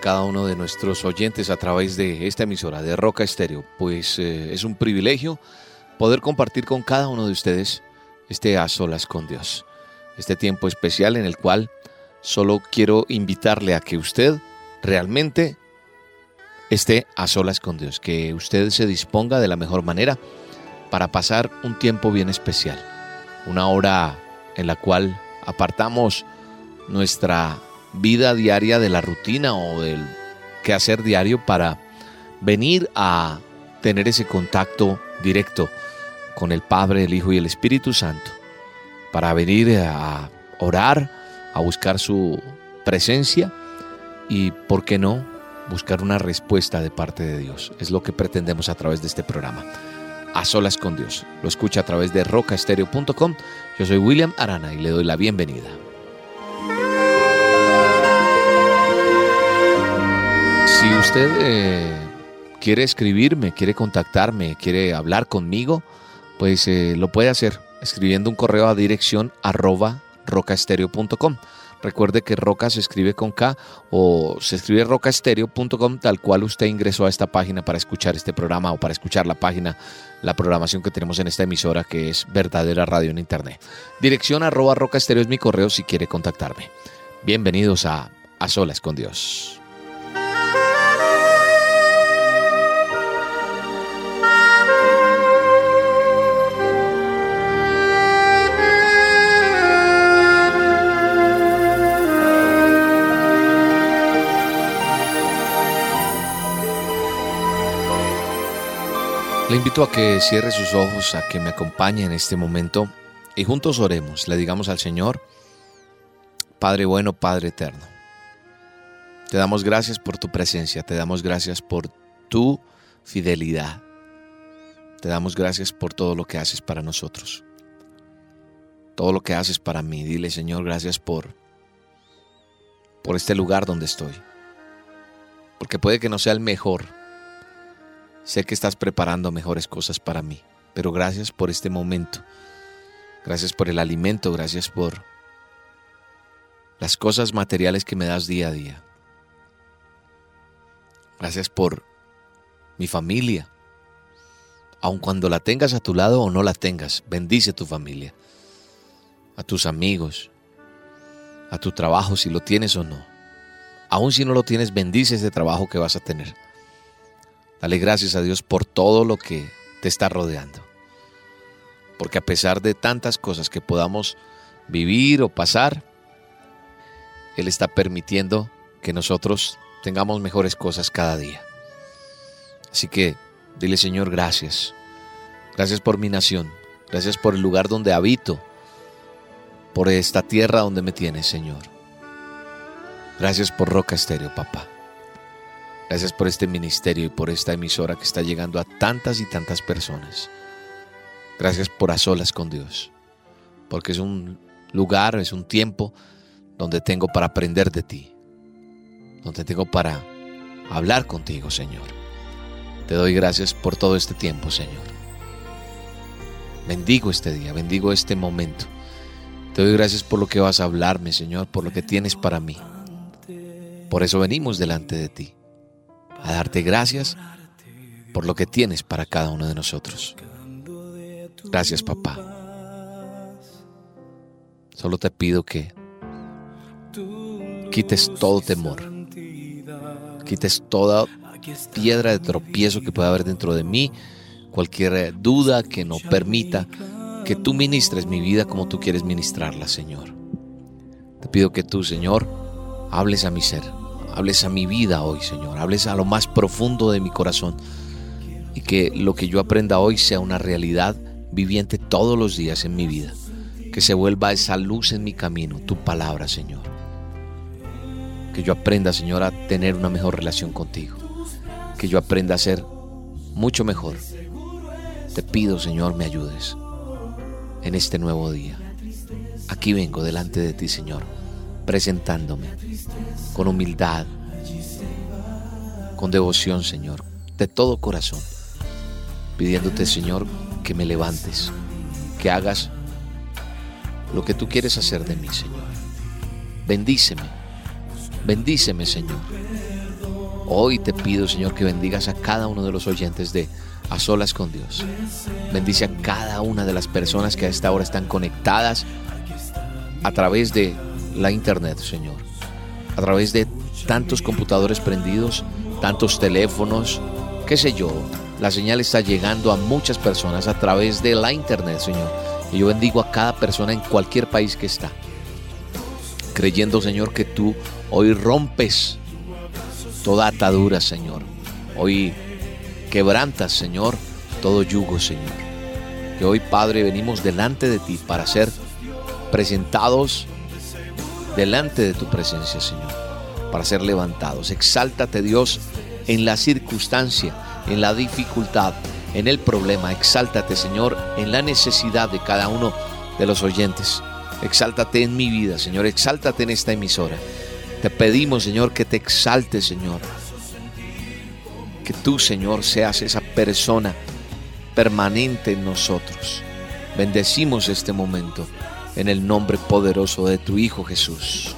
Cada uno de nuestros oyentes a través de esta emisora de Roca Estéreo, pues eh, es un privilegio poder compartir con cada uno de ustedes este a solas con Dios, este tiempo especial en el cual solo quiero invitarle a que usted realmente esté a solas con Dios, que usted se disponga de la mejor manera para pasar un tiempo bien especial, una hora en la cual apartamos nuestra vida diaria de la rutina o del quehacer diario para venir a tener ese contacto directo con el Padre, el Hijo y el Espíritu Santo, para venir a orar, a buscar su presencia y, ¿por qué no?, buscar una respuesta de parte de Dios. Es lo que pretendemos a través de este programa. A solas con Dios. Lo escucha a través de rocaestereo.com. Yo soy William Arana y le doy la bienvenida. Si usted eh, quiere escribirme, quiere contactarme, quiere hablar conmigo, pues eh, lo puede hacer escribiendo un correo a dirección rocaestereo.com. Recuerde que Roca se escribe con K o se escribe rocaestereo.com tal cual usted ingresó a esta página para escuchar este programa o para escuchar la página, la programación que tenemos en esta emisora que es verdadera radio en internet. Dirección arroba rocaestereo es mi correo si quiere contactarme. Bienvenidos a A Solas con Dios. Le invito a que cierre sus ojos, a que me acompañe en este momento y juntos oremos. Le digamos al Señor, Padre bueno, Padre eterno. Te damos gracias por tu presencia, te damos gracias por tu fidelidad. Te damos gracias por todo lo que haces para nosotros. Todo lo que haces para mí. Dile, Señor, gracias por por este lugar donde estoy. Porque puede que no sea el mejor, Sé que estás preparando mejores cosas para mí, pero gracias por este momento. Gracias por el alimento, gracias por las cosas materiales que me das día a día. Gracias por mi familia. Aun cuando la tengas a tu lado o no la tengas, bendice tu familia, a tus amigos, a tu trabajo si lo tienes o no. Aun si no lo tienes, bendice ese trabajo que vas a tener. Dale gracias a Dios por todo lo que te está rodeando. Porque a pesar de tantas cosas que podamos vivir o pasar, Él está permitiendo que nosotros tengamos mejores cosas cada día. Así que dile Señor gracias. Gracias por mi nación. Gracias por el lugar donde habito. Por esta tierra donde me tienes, Señor. Gracias por Roca Estéreo, papá. Gracias por este ministerio y por esta emisora que está llegando a tantas y tantas personas. Gracias por a solas con Dios, porque es un lugar, es un tiempo donde tengo para aprender de ti, donde tengo para hablar contigo, Señor. Te doy gracias por todo este tiempo, Señor. Bendigo este día, bendigo este momento. Te doy gracias por lo que vas a hablarme, Señor, por lo que tienes para mí. Por eso venimos delante de ti a darte gracias por lo que tienes para cada uno de nosotros. Gracias, papá. Solo te pido que quites todo temor, quites toda piedra de tropiezo que pueda haber dentro de mí, cualquier duda que no permita que tú ministres mi vida como tú quieres ministrarla, Señor. Te pido que tú, Señor, hables a mi ser hables a mi vida hoy, Señor, hables a lo más profundo de mi corazón y que lo que yo aprenda hoy sea una realidad viviente todos los días en mi vida. Que se vuelva esa luz en mi camino, tu palabra, Señor. Que yo aprenda, Señor, a tener una mejor relación contigo. Que yo aprenda a ser mucho mejor. Te pido, Señor, me ayudes en este nuevo día. Aquí vengo delante de ti, Señor, presentándome con humildad, con devoción, Señor, de todo corazón, pidiéndote, Señor, que me levantes, que hagas lo que tú quieres hacer de mí, Señor. Bendíceme, bendíceme, Señor. Hoy te pido, Señor, que bendigas a cada uno de los oyentes de A Solas con Dios. Bendice a cada una de las personas que a esta hora están conectadas a través de la internet, Señor. A través de tantos computadores prendidos, tantos teléfonos, qué sé yo. La señal está llegando a muchas personas a través de la internet, Señor. Y yo bendigo a cada persona en cualquier país que está. Creyendo, Señor, que tú hoy rompes toda atadura, Señor. Hoy quebrantas, Señor, todo yugo, Señor. Que hoy, Padre, venimos delante de ti para ser presentados delante de tu presencia, Señor, para ser levantados. Exáltate, Dios, en la circunstancia, en la dificultad, en el problema. Exáltate, Señor, en la necesidad de cada uno de los oyentes. Exáltate en mi vida, Señor. Exáltate en esta emisora. Te pedimos, Señor, que te exalte, Señor. Que tú, Señor, seas esa persona permanente en nosotros. Bendecimos este momento en el nombre poderoso de tu Hijo Jesús.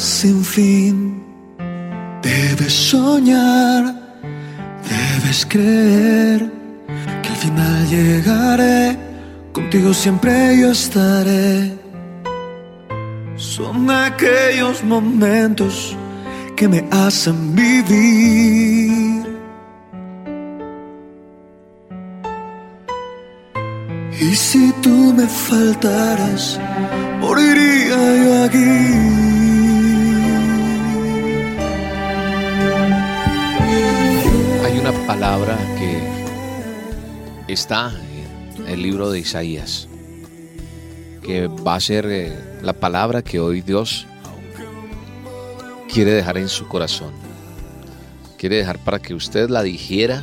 Sin fin. Debes soñar, debes creer que al final llegaré, contigo siempre yo estaré. Son aquellos momentos que me hacen vivir. Y si tú me faltaras, moriría yo aquí. Palabra que está en el libro de Isaías, que va a ser eh, la palabra que hoy Dios quiere dejar en su corazón. Quiere dejar para que usted la digiera,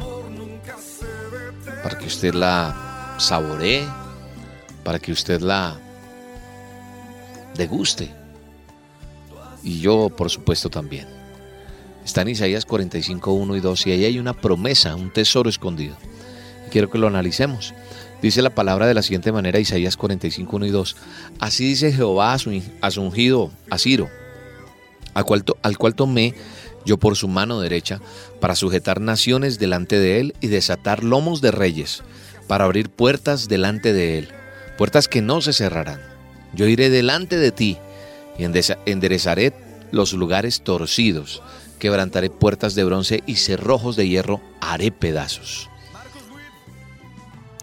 para que usted la saboree, para que usted la deguste. Y yo, por supuesto, también. Está en Isaías 45, 1 y 2 y ahí hay una promesa, un tesoro escondido. quiero que lo analicemos. Dice la palabra de la siguiente manera, Isaías 45, 1 y 2. Así dice Jehová a su, ungido, a Ciro, al cual, al cual tomé yo por su mano derecha, para sujetar naciones delante de él y desatar lomos de reyes, para abrir puertas delante de él, puertas que no se cerrarán. Yo iré delante de ti y enderezaré los lugares torcidos, quebrantaré puertas de bronce y cerrojos de hierro haré pedazos.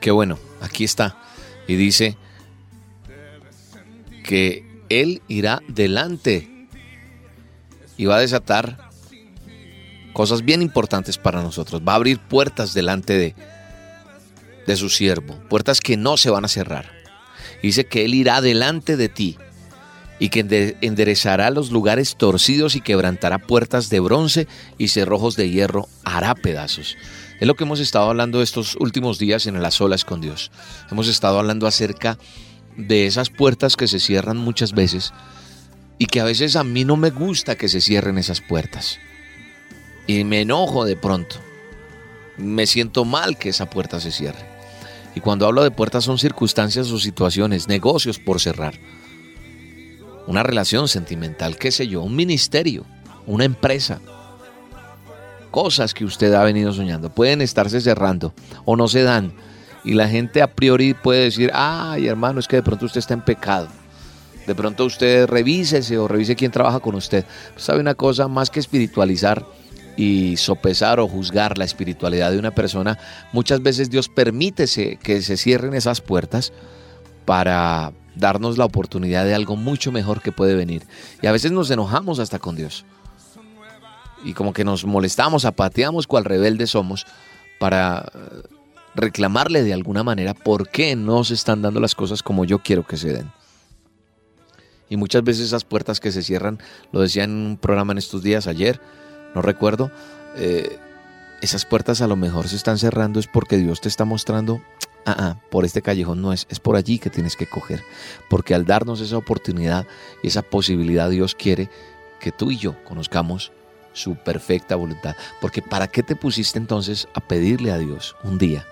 Qué bueno, aquí está. Y dice, que Él irá delante y va a desatar cosas bien importantes para nosotros. Va a abrir puertas delante de, de su siervo, puertas que no se van a cerrar. Dice que Él irá delante de ti y que enderezará los lugares torcidos y quebrantará puertas de bronce y cerrojos de hierro, hará pedazos. Es lo que hemos estado hablando estos últimos días en las olas con Dios. Hemos estado hablando acerca de esas puertas que se cierran muchas veces y que a veces a mí no me gusta que se cierren esas puertas. Y me enojo de pronto. Me siento mal que esa puerta se cierre. Y cuando hablo de puertas son circunstancias o situaciones, negocios por cerrar una relación sentimental, qué sé yo, un ministerio, una empresa. Cosas que usted ha venido soñando pueden estarse cerrando o no se dan. Y la gente a priori puede decir, ay hermano, es que de pronto usted está en pecado. De pronto usted revísese o revise quién trabaja con usted. ¿Sabe una cosa? Más que espiritualizar y sopesar o juzgar la espiritualidad de una persona, muchas veces Dios permite que se cierren esas puertas para darnos la oportunidad de algo mucho mejor que puede venir. Y a veces nos enojamos hasta con Dios. Y como que nos molestamos, apateamos cual rebeldes somos para eh, reclamarle de alguna manera por qué no se están dando las cosas como yo quiero que se den. Y muchas veces esas puertas que se cierran, lo decía en un programa en estos días, ayer, no recuerdo, eh, esas puertas a lo mejor se están cerrando es porque Dios te está mostrando ah, ah, por este callejón no es, es por allí que tienes que coger. Porque al darnos esa oportunidad y esa posibilidad, Dios quiere que tú y yo conozcamos su perfecta voluntad. Porque ¿para qué te pusiste entonces a pedirle a Dios un día?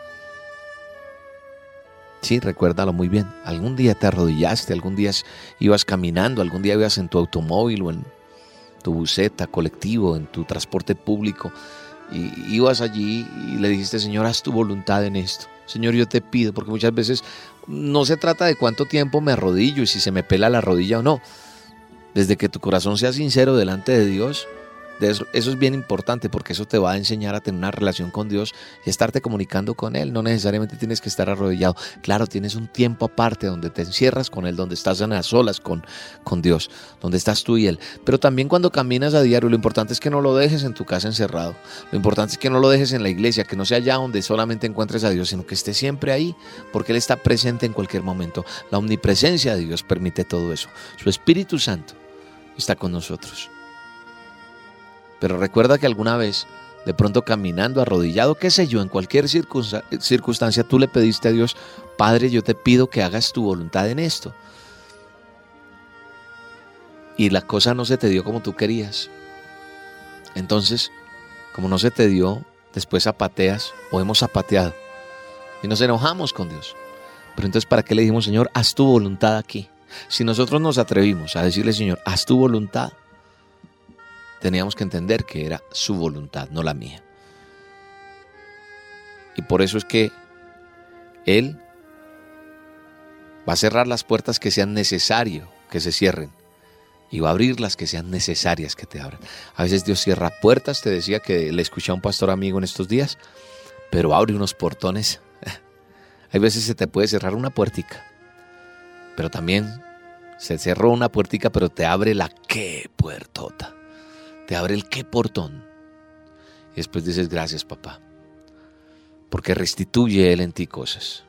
Sí, recuérdalo muy bien. Algún día te arrodillaste, algún día ibas caminando, algún día ibas en tu automóvil o en tu buseta colectivo, en tu transporte público, y ibas allí y le dijiste, Señor, haz tu voluntad en esto. Señor, yo te pido, porque muchas veces no se trata de cuánto tiempo me arrodillo y si se me pela la rodilla o no. Desde que tu corazón sea sincero delante de Dios, eso, es bien importante porque eso te va a enseñar a tener una relación con Dios y estarte comunicando con Él. No necesariamente tienes que estar arrodillado. Claro, tienes un tiempo aparte donde te encierras con Él, donde estás las solas con, con Dios, donde estás tú y Él. Pero también cuando caminas a diario, lo importante es que no lo dejes en tu casa encerrado. Lo importante es que no lo dejes en la iglesia, que no sea allá donde solamente encuentres a Dios, sino que esté siempre ahí, porque Él está presente en cualquier momento. La omnipresencia de Dios permite todo eso. Su Espíritu Santo está con nosotros. Pero recuerda que alguna vez, de pronto caminando, arrodillado, qué sé yo, en cualquier circunstancia, tú le pediste a Dios, Padre, yo te pido que hagas tu voluntad en esto. Y la cosa no se te dio como tú querías. Entonces, como no se te dio, después zapateas o hemos zapateado. Y nos enojamos con Dios. Pero entonces, ¿para qué le dijimos, Señor, haz tu voluntad aquí? Si nosotros nos atrevimos a decirle, Señor, haz tu voluntad, teníamos que entender que era su voluntad, no la mía. Y por eso es que Él va a cerrar las puertas que sean necesario que se cierren y va a abrir las que sean necesarias que te abran. A veces Dios cierra puertas, te decía que le escuché a un pastor amigo en estos días, pero abre unos portones. Hay veces se te puede cerrar una puertica, pero también se cerró una puertica, pero te abre la qué puertota te abre el qué portón. Y después dices, gracias papá, porque restituye Él en ti cosas.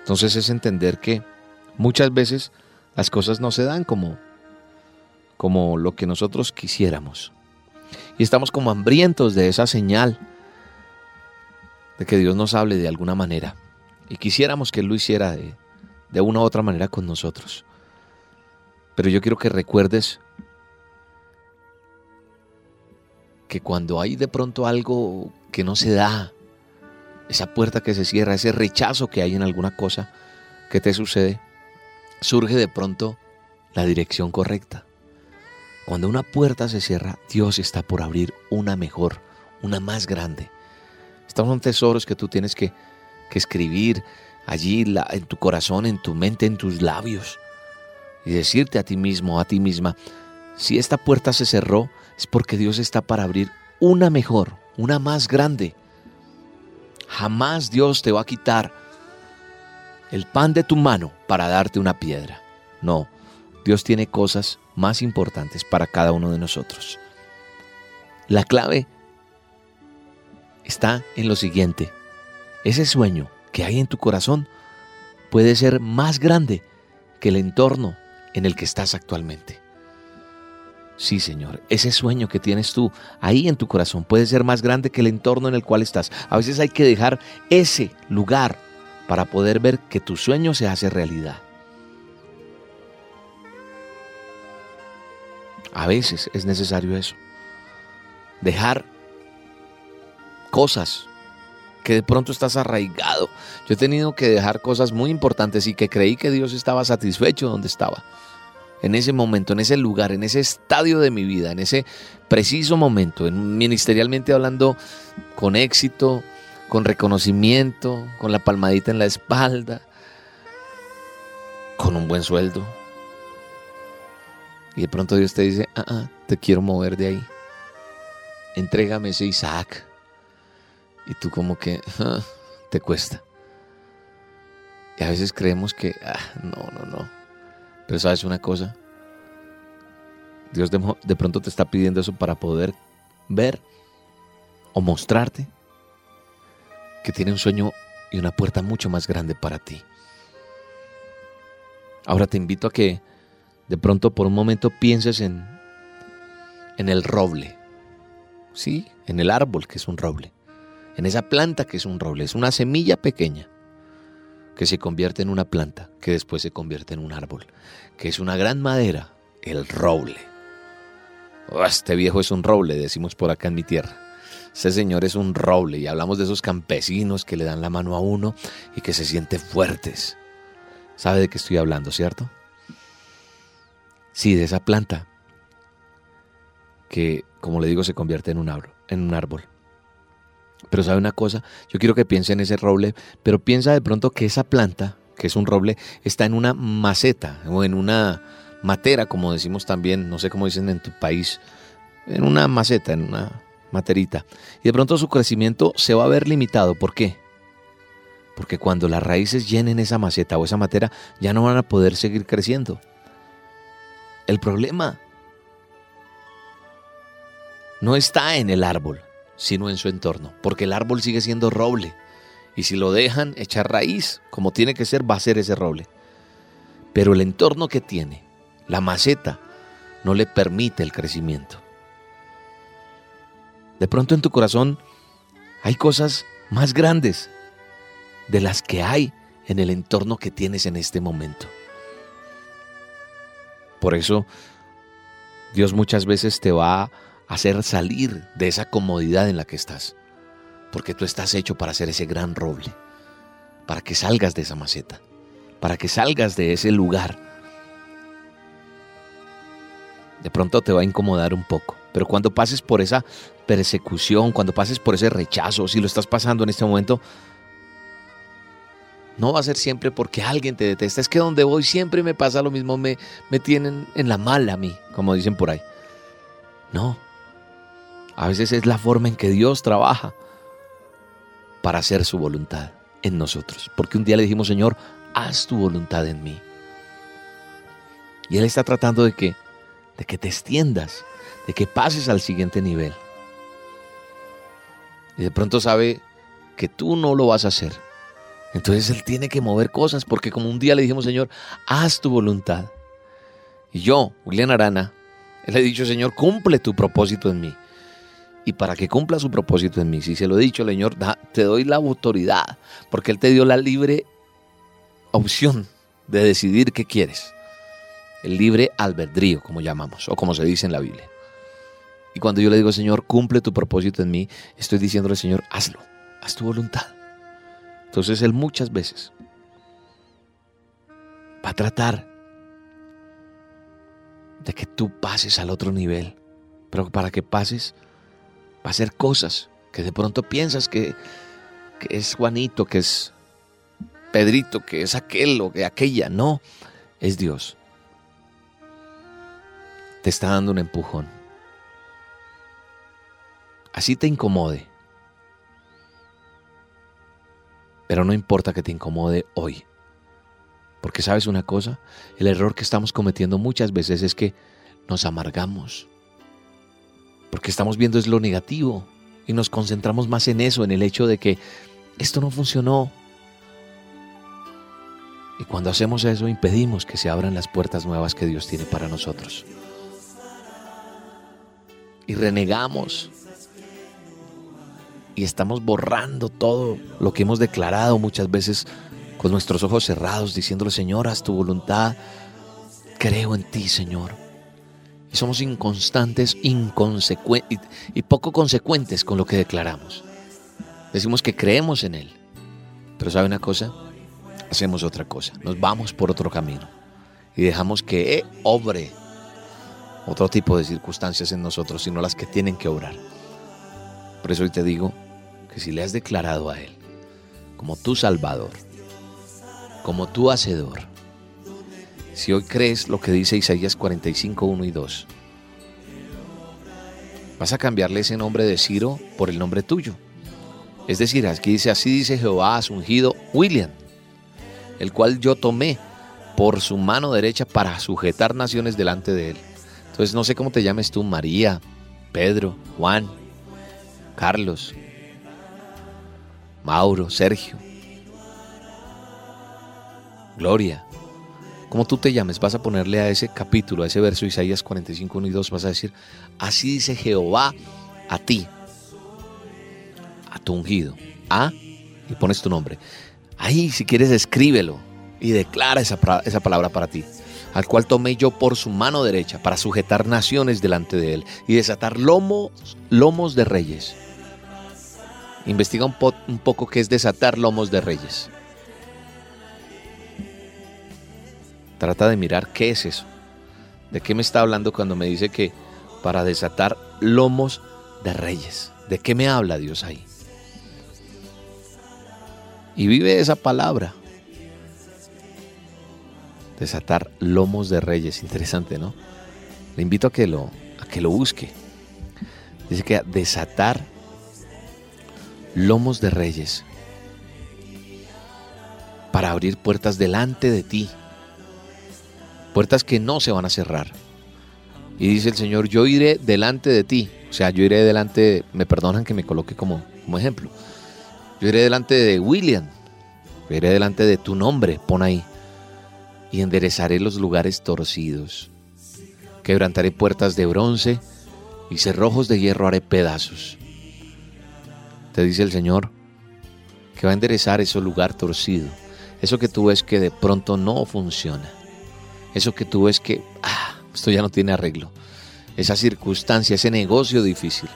Entonces es entender que muchas veces las cosas no se dan como, como lo que nosotros quisiéramos. Y estamos como hambrientos de esa señal de que Dios nos hable de alguna manera. Y quisiéramos que Él lo hiciera de, de una u otra manera con nosotros. Pero yo quiero que recuerdes que cuando hay de pronto algo que no se da, esa puerta que se cierra, ese rechazo que hay en alguna cosa que te sucede, surge de pronto la dirección correcta. Cuando una puerta se cierra, Dios está por abrir una mejor, una más grande. Estos son tesoros que tú tienes que, escribir allí en tu corazón, en tu mente, en tus labios. Y decirte a ti mismo, a ti misma, si esta puerta se cerró, es porque Dios está para abrir una mejor, una más grande. Jamás Dios te va a quitar el pan de tu mano para darte una piedra. No, Dios tiene cosas más importantes para cada uno de nosotros. La clave está en lo siguiente. Ese sueño que hay en tu corazón puede ser más grande que el entorno en el que estás actualmente. Sí, Señor, ese sueño que tienes tú ahí en tu corazón puede ser más grande que el entorno en el cual estás. A veces hay que dejar ese lugar para poder ver que tu sueño se hace realidad. A veces es necesario eso. Dejar cosas que de pronto estás arraigado. Yo he tenido que dejar cosas muy importantes y que creí que Dios estaba satisfecho donde estaba en ese momento, en ese lugar, en ese estadio de mi vida, en ese preciso momento, en, ministerialmente hablando, con éxito, con reconocimiento, con la palmadita en la espalda, con un buen sueldo. Y de pronto Dios te dice, ah, ah te quiero mover de ahí. Entrégame ese Isaac. Y tú como que ah, te cuesta. Y a veces creemos que, ah, no, no, no. Pero sabes una cosa, Dios de, pronto te está pidiendo eso para poder ver o mostrarte que tiene un sueño y una puerta mucho más grande para ti. Ahora te invito a que de pronto por un momento pienses en, en el roble. Sí, en el árbol que es un roble. En esa planta que es un roble. Es una semilla pequeña que se convierte en una planta, que después se convierte en un árbol, que es una gran madera, el roble. Oh, este viejo es un roble, decimos por acá en mi tierra. Ese señor es un roble y hablamos de esos campesinos que le dan la mano a uno y que se sienten fuertes. ¿Sabe de qué estoy hablando, cierto? Sí, de esa planta que, como le digo, se convierte en un árbol. En un árbol. Pero sabe una cosa, yo quiero que piense en ese roble, pero piensa de pronto que esa planta, que es un roble, está en una maceta o en una matera, como decimos también, no sé cómo dicen en tu país, en una maceta, en una materita. Y de pronto su crecimiento se va a ver limitado. ¿Por qué? Porque cuando las raíces llenen esa maceta o esa matera, ya no van a poder seguir creciendo. El problema no está en el árbol, sino en su entorno, porque el árbol sigue siendo roble. Y si lo dejan echar raíz, como tiene que ser, va a ser ese roble. Pero el entorno que tiene, la maceta, no le permite el crecimiento. De pronto en tu corazón hay cosas más grandes de las que hay en el entorno que tienes en este momento. Por eso Dios muchas veces te va a hacer salir de esa comodidad en la que estás. Porque tú estás hecho para ser ese gran roble, para que salgas de esa maceta, para que salgas de ese lugar. De pronto te va a incomodar un poco, pero cuando pases por esa persecución, cuando pases por ese rechazo, si lo estás pasando en este momento, no va a ser siempre porque alguien te detesta. Es que donde voy siempre me pasa lo mismo, me, me tienen en la mala a mí, como dicen por ahí. No, a veces es la forma en que Dios trabaja para hacer su voluntad en nosotros. Porque un día le dijimos, Señor, haz tu voluntad en mí. Y Él está tratando de que, de que te extiendas, de que pases al siguiente nivel. Y de pronto sabe que tú no lo vas a hacer. Entonces Él tiene que mover cosas, porque como un día le dijimos, Señor, haz tu voluntad. Y yo, William Arana, le he dicho, Señor, cumple tu propósito en mí y para que cumpla su propósito en mí. Si se lo he dicho, Señor, te doy la autoridad, porque Él te dio la libre opción de decidir qué quieres. El libre albedrío, como llamamos, o como se dice en la Biblia. Y cuando yo le digo, Señor, cumple tu propósito en mí, estoy diciéndole, Señor, hazlo, haz tu voluntad. Entonces Él muchas veces va a tratar de que tú pases al otro nivel, pero para que pases va a hacer cosas que de pronto piensas que, es Juanito, que es Pedrito, que es aquel o que aquella. No, es Dios. Te está dando un empujón. Así te incomode. Pero no importa que te incomode hoy, Porque sabes una cosa, el error que estamos cometiendo muchas veces es que nos amargamos. Porque estamos viendo es lo negativo y nos concentramos más en eso, en el hecho de que esto no funcionó. Y cuando hacemos eso impedimos que se abran las puertas nuevas que Dios tiene para nosotros. Y renegamos. Y estamos borrando todo lo que hemos declarado muchas veces con nuestros ojos cerrados, diciéndole, Señor, haz tu voluntad. Creo en ti, Señor. Y somos inconstantes, inconsecuentes y poco consecuentes con lo que declaramos. Decimos que creemos en Él. Pero ¿sabe una cosa? Hacemos otra cosa. Nos vamos por otro camino. Y dejamos que obre otro tipo de circunstancias en nosotros, sino las que tienen que obrar. Por eso hoy te digo que si le has declarado a Él como tu Salvador, como tu Hacedor, si hoy crees lo que dice Isaías 45, 1 y 2, vas a cambiarle ese nombre de Ciro por el nombre tuyo. Es decir, aquí dice, así dice Jehová a su ungido William, el cual yo tomé por su mano derecha para sujetar naciones delante de él. Entonces no sé cómo te llames tú, María, Pedro, Juan, Carlos, Mauro, Sergio, Gloria. Como tú te llames, vas a ponerle a ese capítulo, a ese verso Isaías 45, 1 y 2, vas a decir, así dice Jehová a ti, a tu ungido, a, y pones tu nombre. Ahí, si quieres, escríbelo y declara esa, esa palabra para ti al cual tomé yo por su mano derecha para sujetar naciones delante de él y desatar lomos, lomos de reyes. Investiga un, un poco qué es desatar lomos de reyes. Trata de mirar qué es eso. ¿De qué me está hablando cuando me dice que para desatar lomos de reyes? ¿De qué me habla Dios ahí? Y vive esa palabra. Desatar lomos de reyes. Interesante, ¿no? Le invito a que lo, a que lo busque. Dice que desatar lomos de reyes para abrir puertas delante de ti. Puertas que no se van a cerrar. Y dice el Señor, yo iré delante de ti. O sea, yo iré delante, me perdonan que me coloque como, como ejemplo. Yo iré delante de William. Yo iré delante de tu nombre, pon ahí. Y enderezaré los lugares torcidos. Quebrantaré puertas de bronce y cerrojos de hierro haré pedazos. Te dice el Señor que va a enderezar ese lugar torcido. Eso que tú ves que de pronto no funciona. Eso que tú ves que, ah, esto ya no tiene arreglo. Esa circunstancia, ese negocio difícil.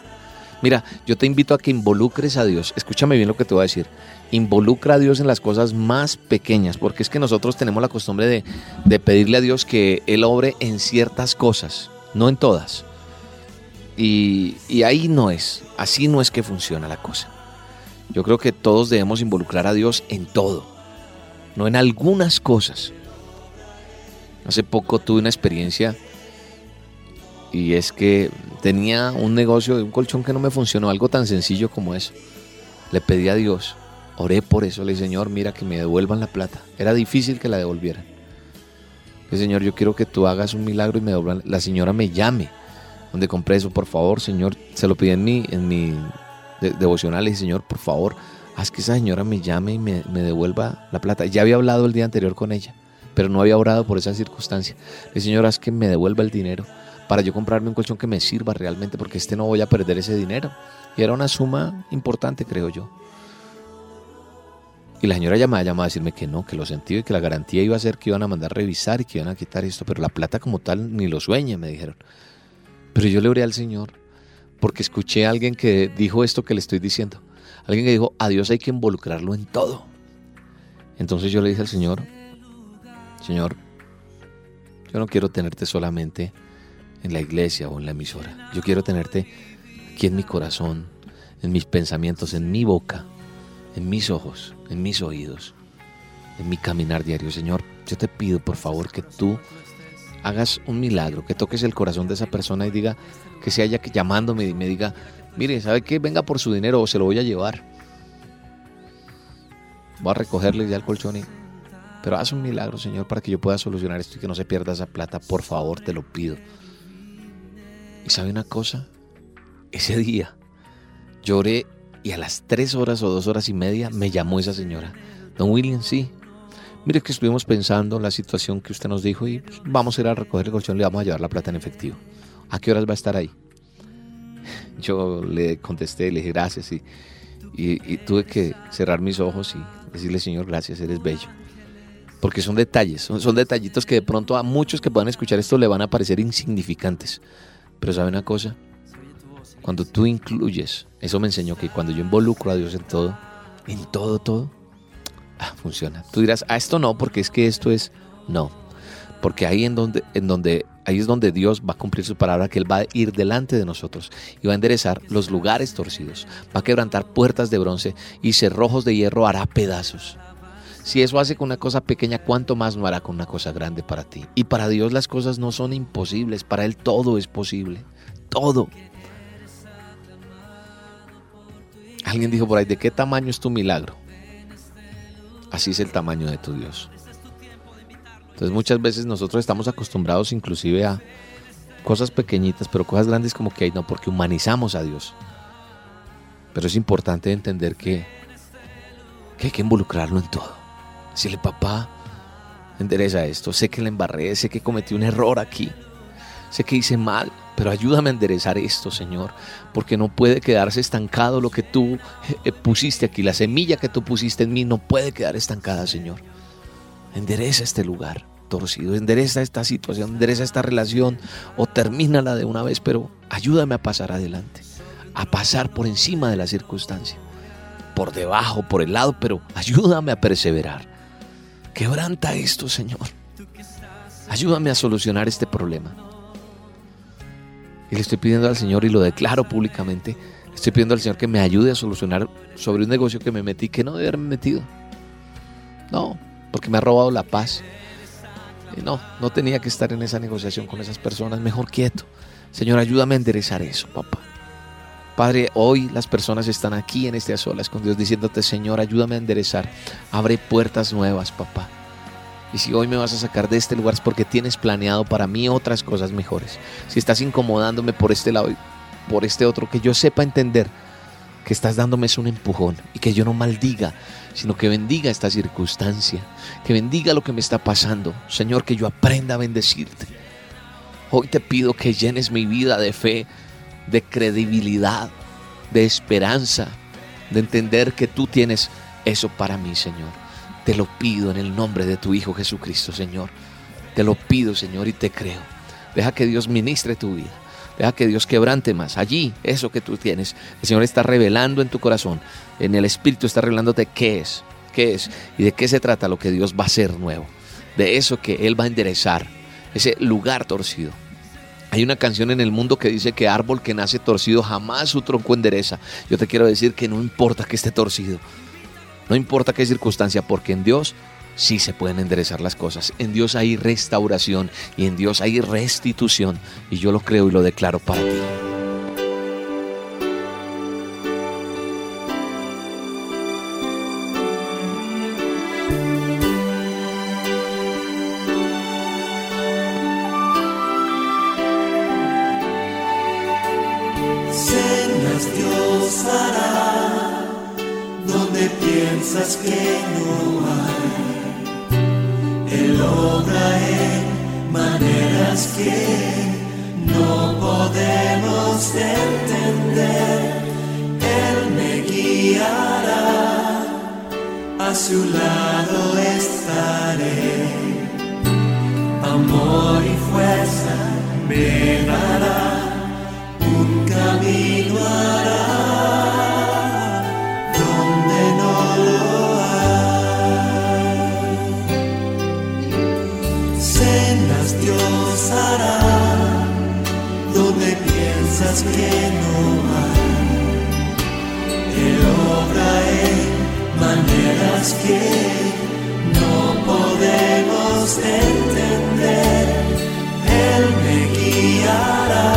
Mira, yo te invito a que involucres a Dios. Escúchame bien lo que te voy a decir. Involucra a Dios en las cosas más pequeñas, porque es que nosotros tenemos la costumbre de, de pedirle a Dios que Él obre en ciertas cosas, no en todas. Y, y ahí no es, así no es que funciona la cosa. Yo creo que todos debemos involucrar a Dios en todo, no en algunas cosas. Hace poco tuve una experiencia y es que tenía un negocio de un colchón que no me funcionó, algo tan sencillo como eso. Le pedí a Dios, oré por eso, le dije, Señor, mira que me devuelvan la plata. Era difícil que la devolvieran. Le Señor, yo quiero que tú hagas un milagro y me devuelvan. La señora me llame donde compré eso, por favor, Señor. Se lo pedí en mi, en mi devocional, le dije, Señor, por favor, haz que esa señora me llame y me, me devuelva la plata. Ya había hablado el día anterior con ella pero no había orado por esa circunstancia. Le Señor, haz que me devuelva el dinero para yo comprarme un colchón que me sirva realmente, porque este no voy a perder ese dinero. Y era una suma importante, creo yo. Y la señora llamaba, llamaba a decirme que no, que lo sentía y que la garantía iba a ser que iban a mandar revisar y que iban a quitar esto, pero la plata como tal ni lo sueña, me dijeron. Pero yo le oré al Señor porque escuché a alguien que dijo esto que le estoy diciendo. Alguien que dijo, a Dios hay que involucrarlo en todo. Entonces yo le dije al Señor, Señor, yo no quiero tenerte solamente en la iglesia o en la emisora. Yo quiero tenerte aquí en mi corazón, en mis pensamientos, en mi boca, en mis ojos, en mis oídos, en mi caminar diario. Señor, yo te pido por favor que tú hagas un milagro, que toques el corazón de esa persona y diga que se haya llamándome y me diga, mire, ¿sabe qué? Venga por su dinero o se lo voy a llevar. Voy a recogerle ya el colchón y Pero haz un milagro, Señor, para que yo pueda solucionar esto y que no se pierda esa plata. Por favor, te lo pido. Y sabe una cosa, ese día lloré y a las tres horas o dos horas y media me llamó esa señora. Don William, sí. Mire que estuvimos pensando en la situación que usted nos dijo y pues, vamos a ir a recoger el colchón y le vamos a llevar la plata en efectivo. ¿A qué horas va a estar ahí? Yo le contesté, le dije gracias y, y, tuve que cerrar mis ojos y decirle, Señor, gracias, eres bello. Porque son detalles, son, son detallitos que de pronto a muchos que puedan escuchar esto le van a parecer insignificantes. Pero ¿sabe una cosa? Cuando tú incluyes, eso me enseñó que cuando yo involucro a Dios en todo, en todo, todo, ah, funciona. Tú dirás, ah, esto no, porque es que esto es, no. Porque ahí en donde, en donde, ahí es donde Dios va a cumplir su palabra, que Él va a ir delante de nosotros y va a enderezar los lugares torcidos, va a quebrantar puertas de bronce y cerrojos de hierro hará pedazos. Si eso hace con una cosa pequeña, ¿cuánto más no hará con una cosa grande para ti? Y para Dios las cosas no son imposibles, para Él todo es posible, todo. Alguien dijo por ahí, ¿de qué tamaño es tu milagro? Así es el tamaño de tu Dios. Entonces muchas veces nosotros estamos acostumbrados inclusive a cosas pequeñitas, pero cosas grandes como que hay, no, porque humanizamos a Dios. Pero es importante entender que, que hay que involucrarlo en todo. Decirle, papá, endereza esto, sé que le embarré, sé que cometí un error aquí, sé que hice mal, pero ayúdame a enderezar esto, Señor, porque no puede quedarse estancado lo que tú eh, pusiste aquí. La semilla que tú pusiste en mí no puede quedar estancada, Señor. Endereza este lugar torcido, endereza esta situación, endereza esta relación o termínala de una vez, pero ayúdame a pasar adelante, a pasar por encima de la circunstancia, por debajo, por el lado, pero ayúdame a perseverar. Quebranta esto, Señor. Ayúdame a solucionar este problema. Y le estoy pidiendo al Señor y lo declaro públicamente. Estoy pidiendo al Señor que me ayude a solucionar sobre un negocio que me metí que no debe haberme metido. No, porque me ha robado la paz. Y no, no tenía que estar en esa negociación con esas personas. Mejor quieto. Señor, ayúdame a enderezar eso, papá. Padre, hoy las personas están aquí en este a solas con Dios diciéndote, Señor, ayúdame a enderezar. Abre puertas nuevas, papá. Y si hoy me vas a sacar de este lugar es porque tienes planeado para mí otras cosas mejores. Si estás incomodándome por este lado y por este otro, que yo sepa entender que estás dándome un empujón y que yo no maldiga, sino que bendiga esta circunstancia, que bendiga lo que me está pasando. Señor, que yo aprenda a bendecirte. Hoy te pido que llenes mi vida de fe, de credibilidad, de esperanza, de entender que tú tienes eso para mí, Señor. Te lo pido en el nombre de tu Hijo Jesucristo, Señor. Te lo pido, Señor, y te creo. Deja que Dios ministre tu vida. Deja que Dios quebrante más. Allí, eso que tú tienes, el Señor está revelando en tu corazón. En el Espíritu está revelándote qué es, qué es y de qué se trata lo que Dios va a hacer nuevo. De eso que Él va a enderezar, ese lugar torcido. Hay una canción en el mundo que dice que árbol que nace torcido jamás su tronco endereza. Yo te quiero decir que no importa que esté torcido. No importa qué circunstancia, porque en Dios sí se pueden enderezar las cosas. En Dios hay restauración y en Dios hay restitución. Y yo lo creo y lo declaro para ti. Que no hay. Él obra en maneras que no podemos entender. Él me guiará, a su lado estaré. Amor y fuerza me dará, cosas que no hay. Él obra en maneras que no podemos entender. Él me guiará,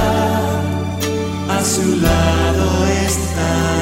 a su lado está.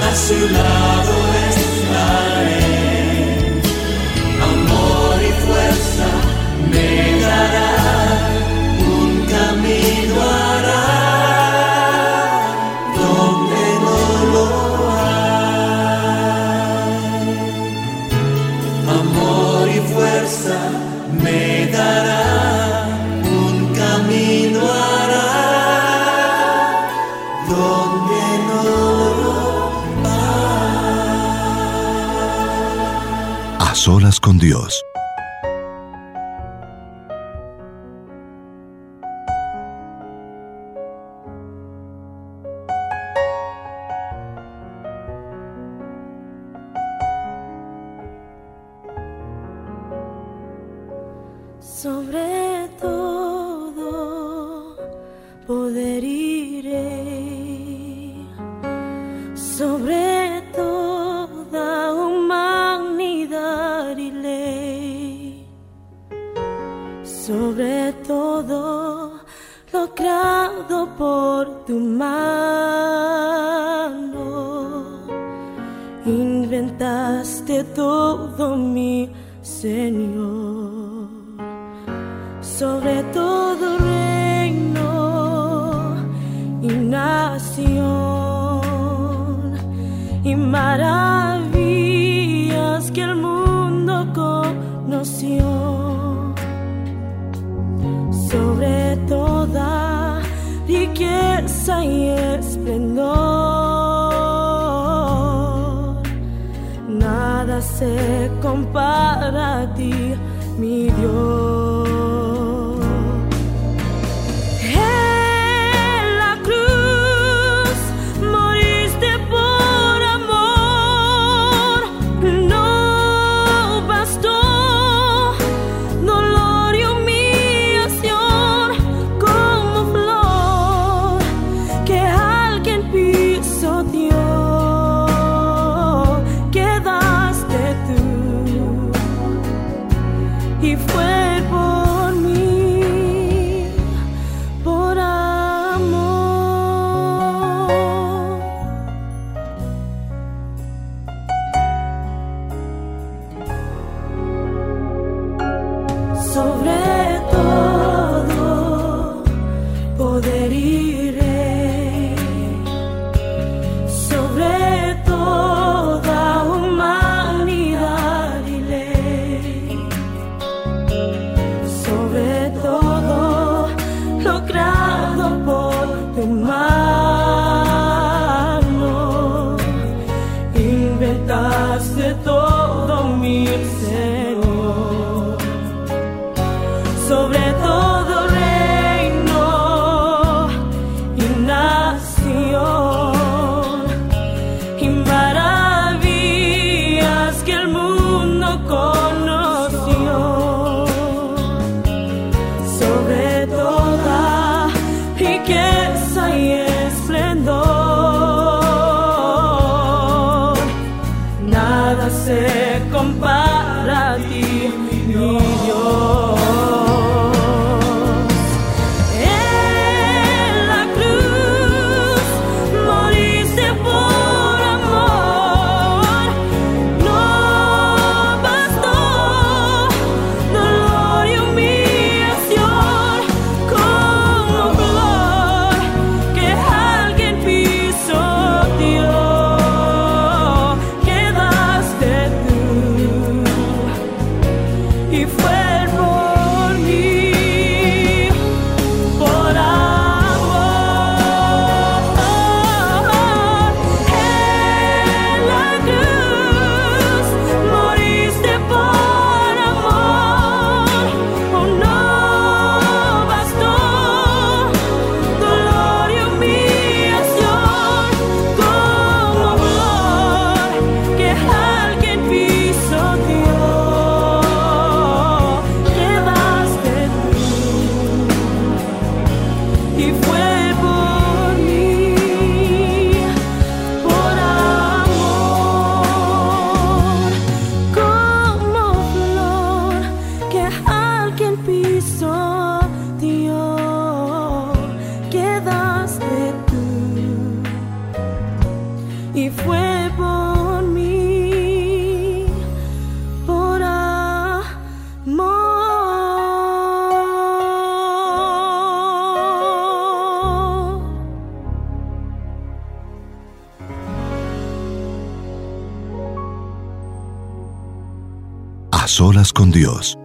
a su lado. con Dios. belleza y esplendor. Nada se compara a ti, mi Dios. Solas con Dios.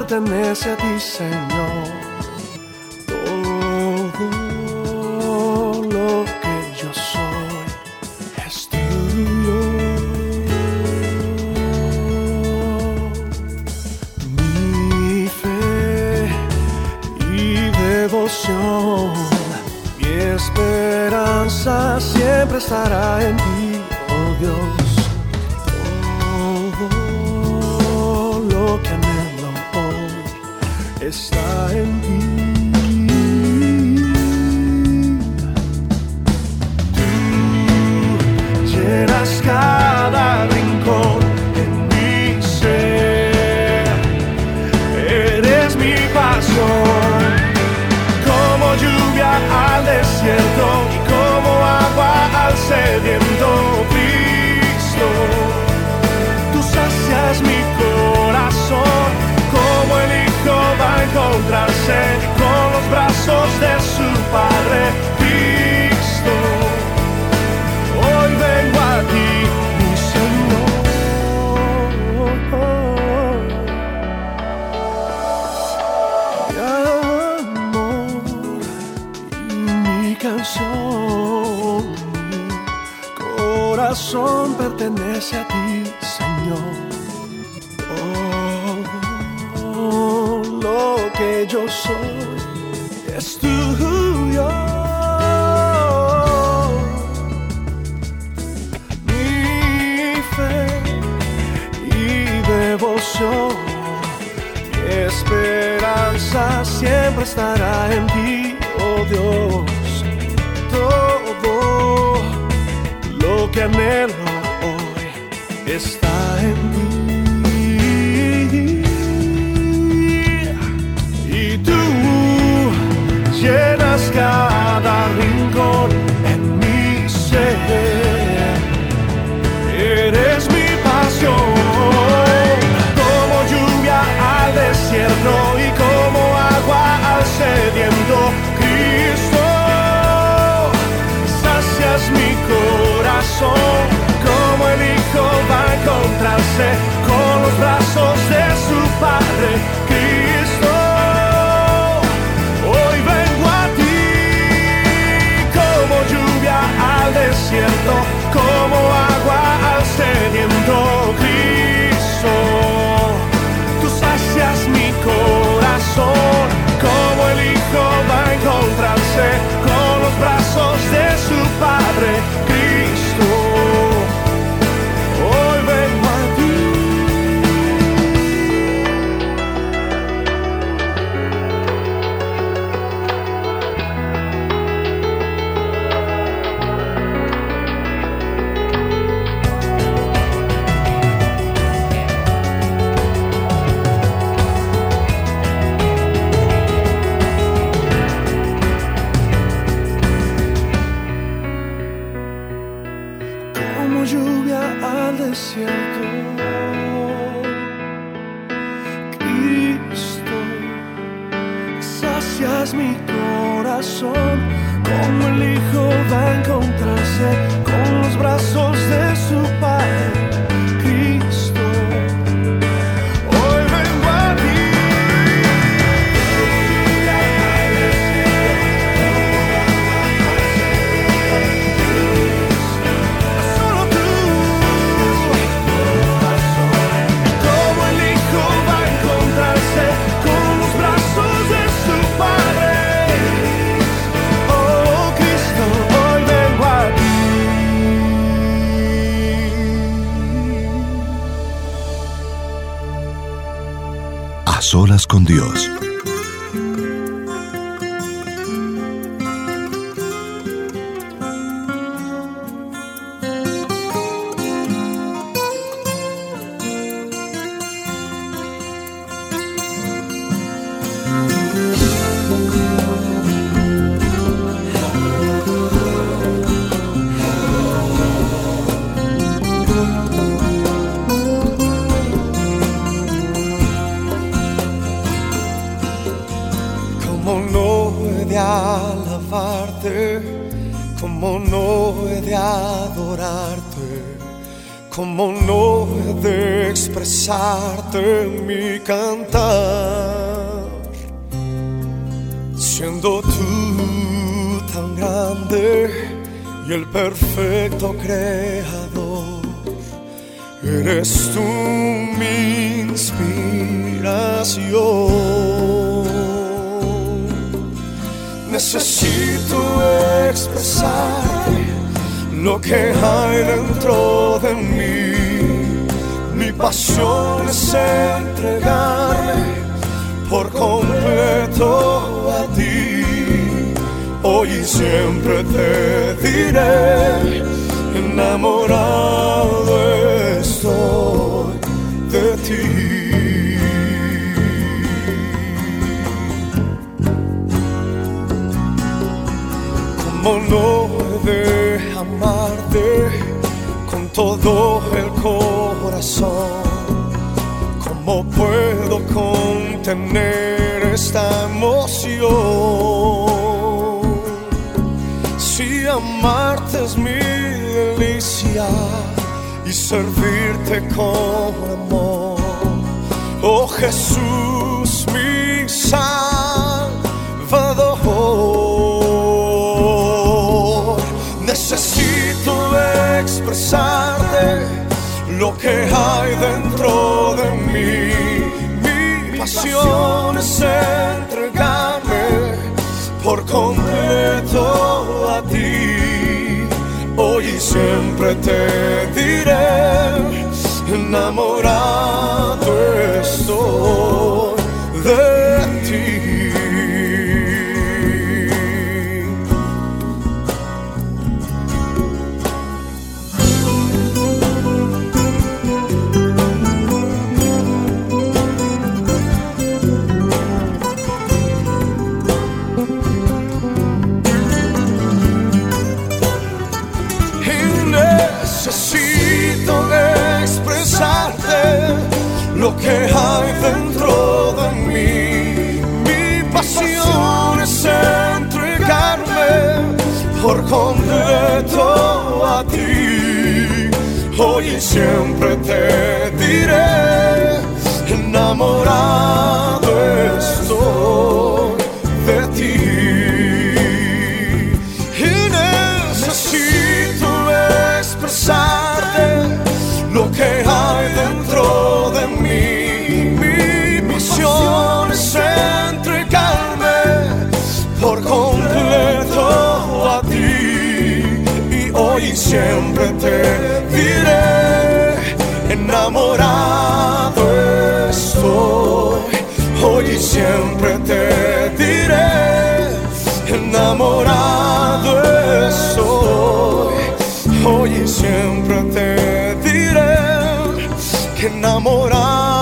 Pertenece a ti, Señor. Todo lo que yo soy es tuyo. Mi fe y devoción, mi esperanza siempre estará en ti, oh Dios. Está en ti. Pertenece a ti, Señor. Oh, lo que yo soy es tuyo. Mi fe y devoción. Mi esperanza siempre estará en ti, oh Dios. Todo lo que anhelo está en ti. Y tú llenas cada rincón en mi ser. Eres mi pasión, como lluvia al desierto y como agua al sediento. Cristo, sacias mi corazón, el Hijo va a encontrarse con los brazos de su Padre. Cristo, hoy vengo a ti como lluvia al desierto, como agua al sediento, Cristo. Tú sacias mi corazón, como el Hijo va a encontrarse con los brazos de su Padre, como el Hijo va a encontrarse con los brazos solas con Dios. Cantar? Siendo tú tan grande y el perfecto creador, eres tú mi inspiración. Necesito expresarte lo que hay dentro de mí. Mi pasión es entregarme por completo a ti. Hoy y siempre te diré, enamorado estoy de ti. ¿Cómo no he de amarte con todo el corazón? ¿Cómo puedo contener esta emoción? Si amarte es mi delicia y servirte con amor. Oh Jesús, mi Salvador. Necesito expresarte lo que hay dentro de mí. Mi pasión es entregarme por completo a ti. Hoy y siempre te diré, enamorado estoy de ti. Hoy y siempre te diré, enamorado estoy de ti. Y necesito expresarte lo que hay dentro de mí. Mi misión es entregarme por completo a ti. Y hoy y siempre te enamorado estoy. Hoy y siempre te diré, enamorado estoy. Hoy y siempre te diré que enamorado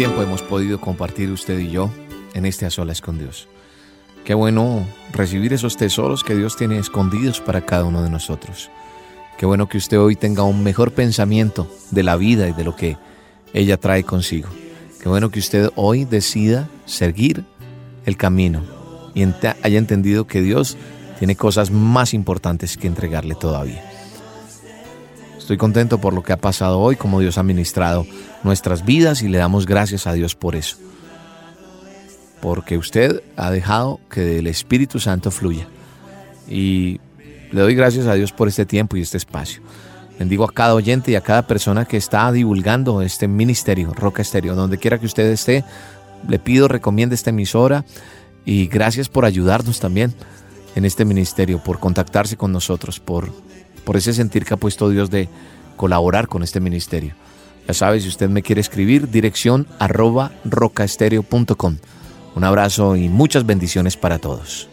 tiempo hemos podido compartir usted y yo en este A Solas con Dios. Qué bueno recibir esos tesoros que Dios tiene escondidos para cada uno de nosotros. Qué bueno que usted hoy tenga un mejor pensamiento de la vida y de lo que ella trae consigo. Qué bueno que usted hoy decida seguir el camino y haya entendido que Dios tiene cosas más importantes que entregarle todavía. Estoy contento por lo que ha pasado hoy, como Dios ha ministrado nuestras vidas y le damos gracias a Dios por eso. Porque usted ha dejado que el Espíritu Santo fluya. Y le doy gracias a Dios por este tiempo y este espacio. Bendigo a cada oyente y a cada persona que está divulgando este ministerio, Roca Estéreo. Donde quiera que usted esté, le pido recomiende esta emisora y gracias por ayudarnos también en este ministerio, por contactarse con nosotros, por, por ese sentir que ha puesto Dios de colaborar con este ministerio. Ya sabe, si usted me quiere escribir, dirección arroba rocaestereo.com. Un abrazo y muchas bendiciones para todos.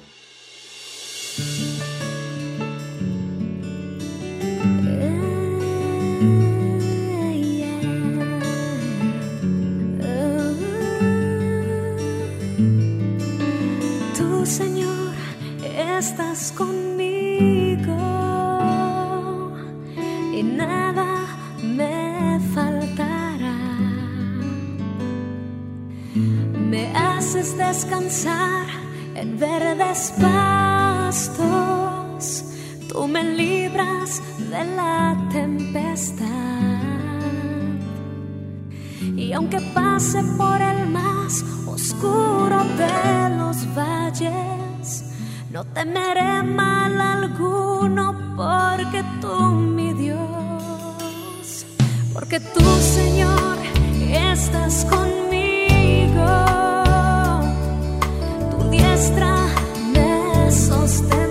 me haces descansar en verdes pastos, tú me libras de la tempestad. Y aunque pase por el más oscuro de los valles, no temeré mal alguno porque tú, mi Dios, porque tú, Señor, estás conmigo nuestra me sostiene.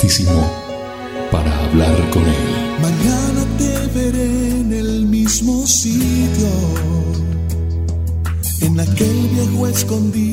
Altísimo para hablar con Él. Mañana te veré en el mismo sitio, en aquel viejo escondido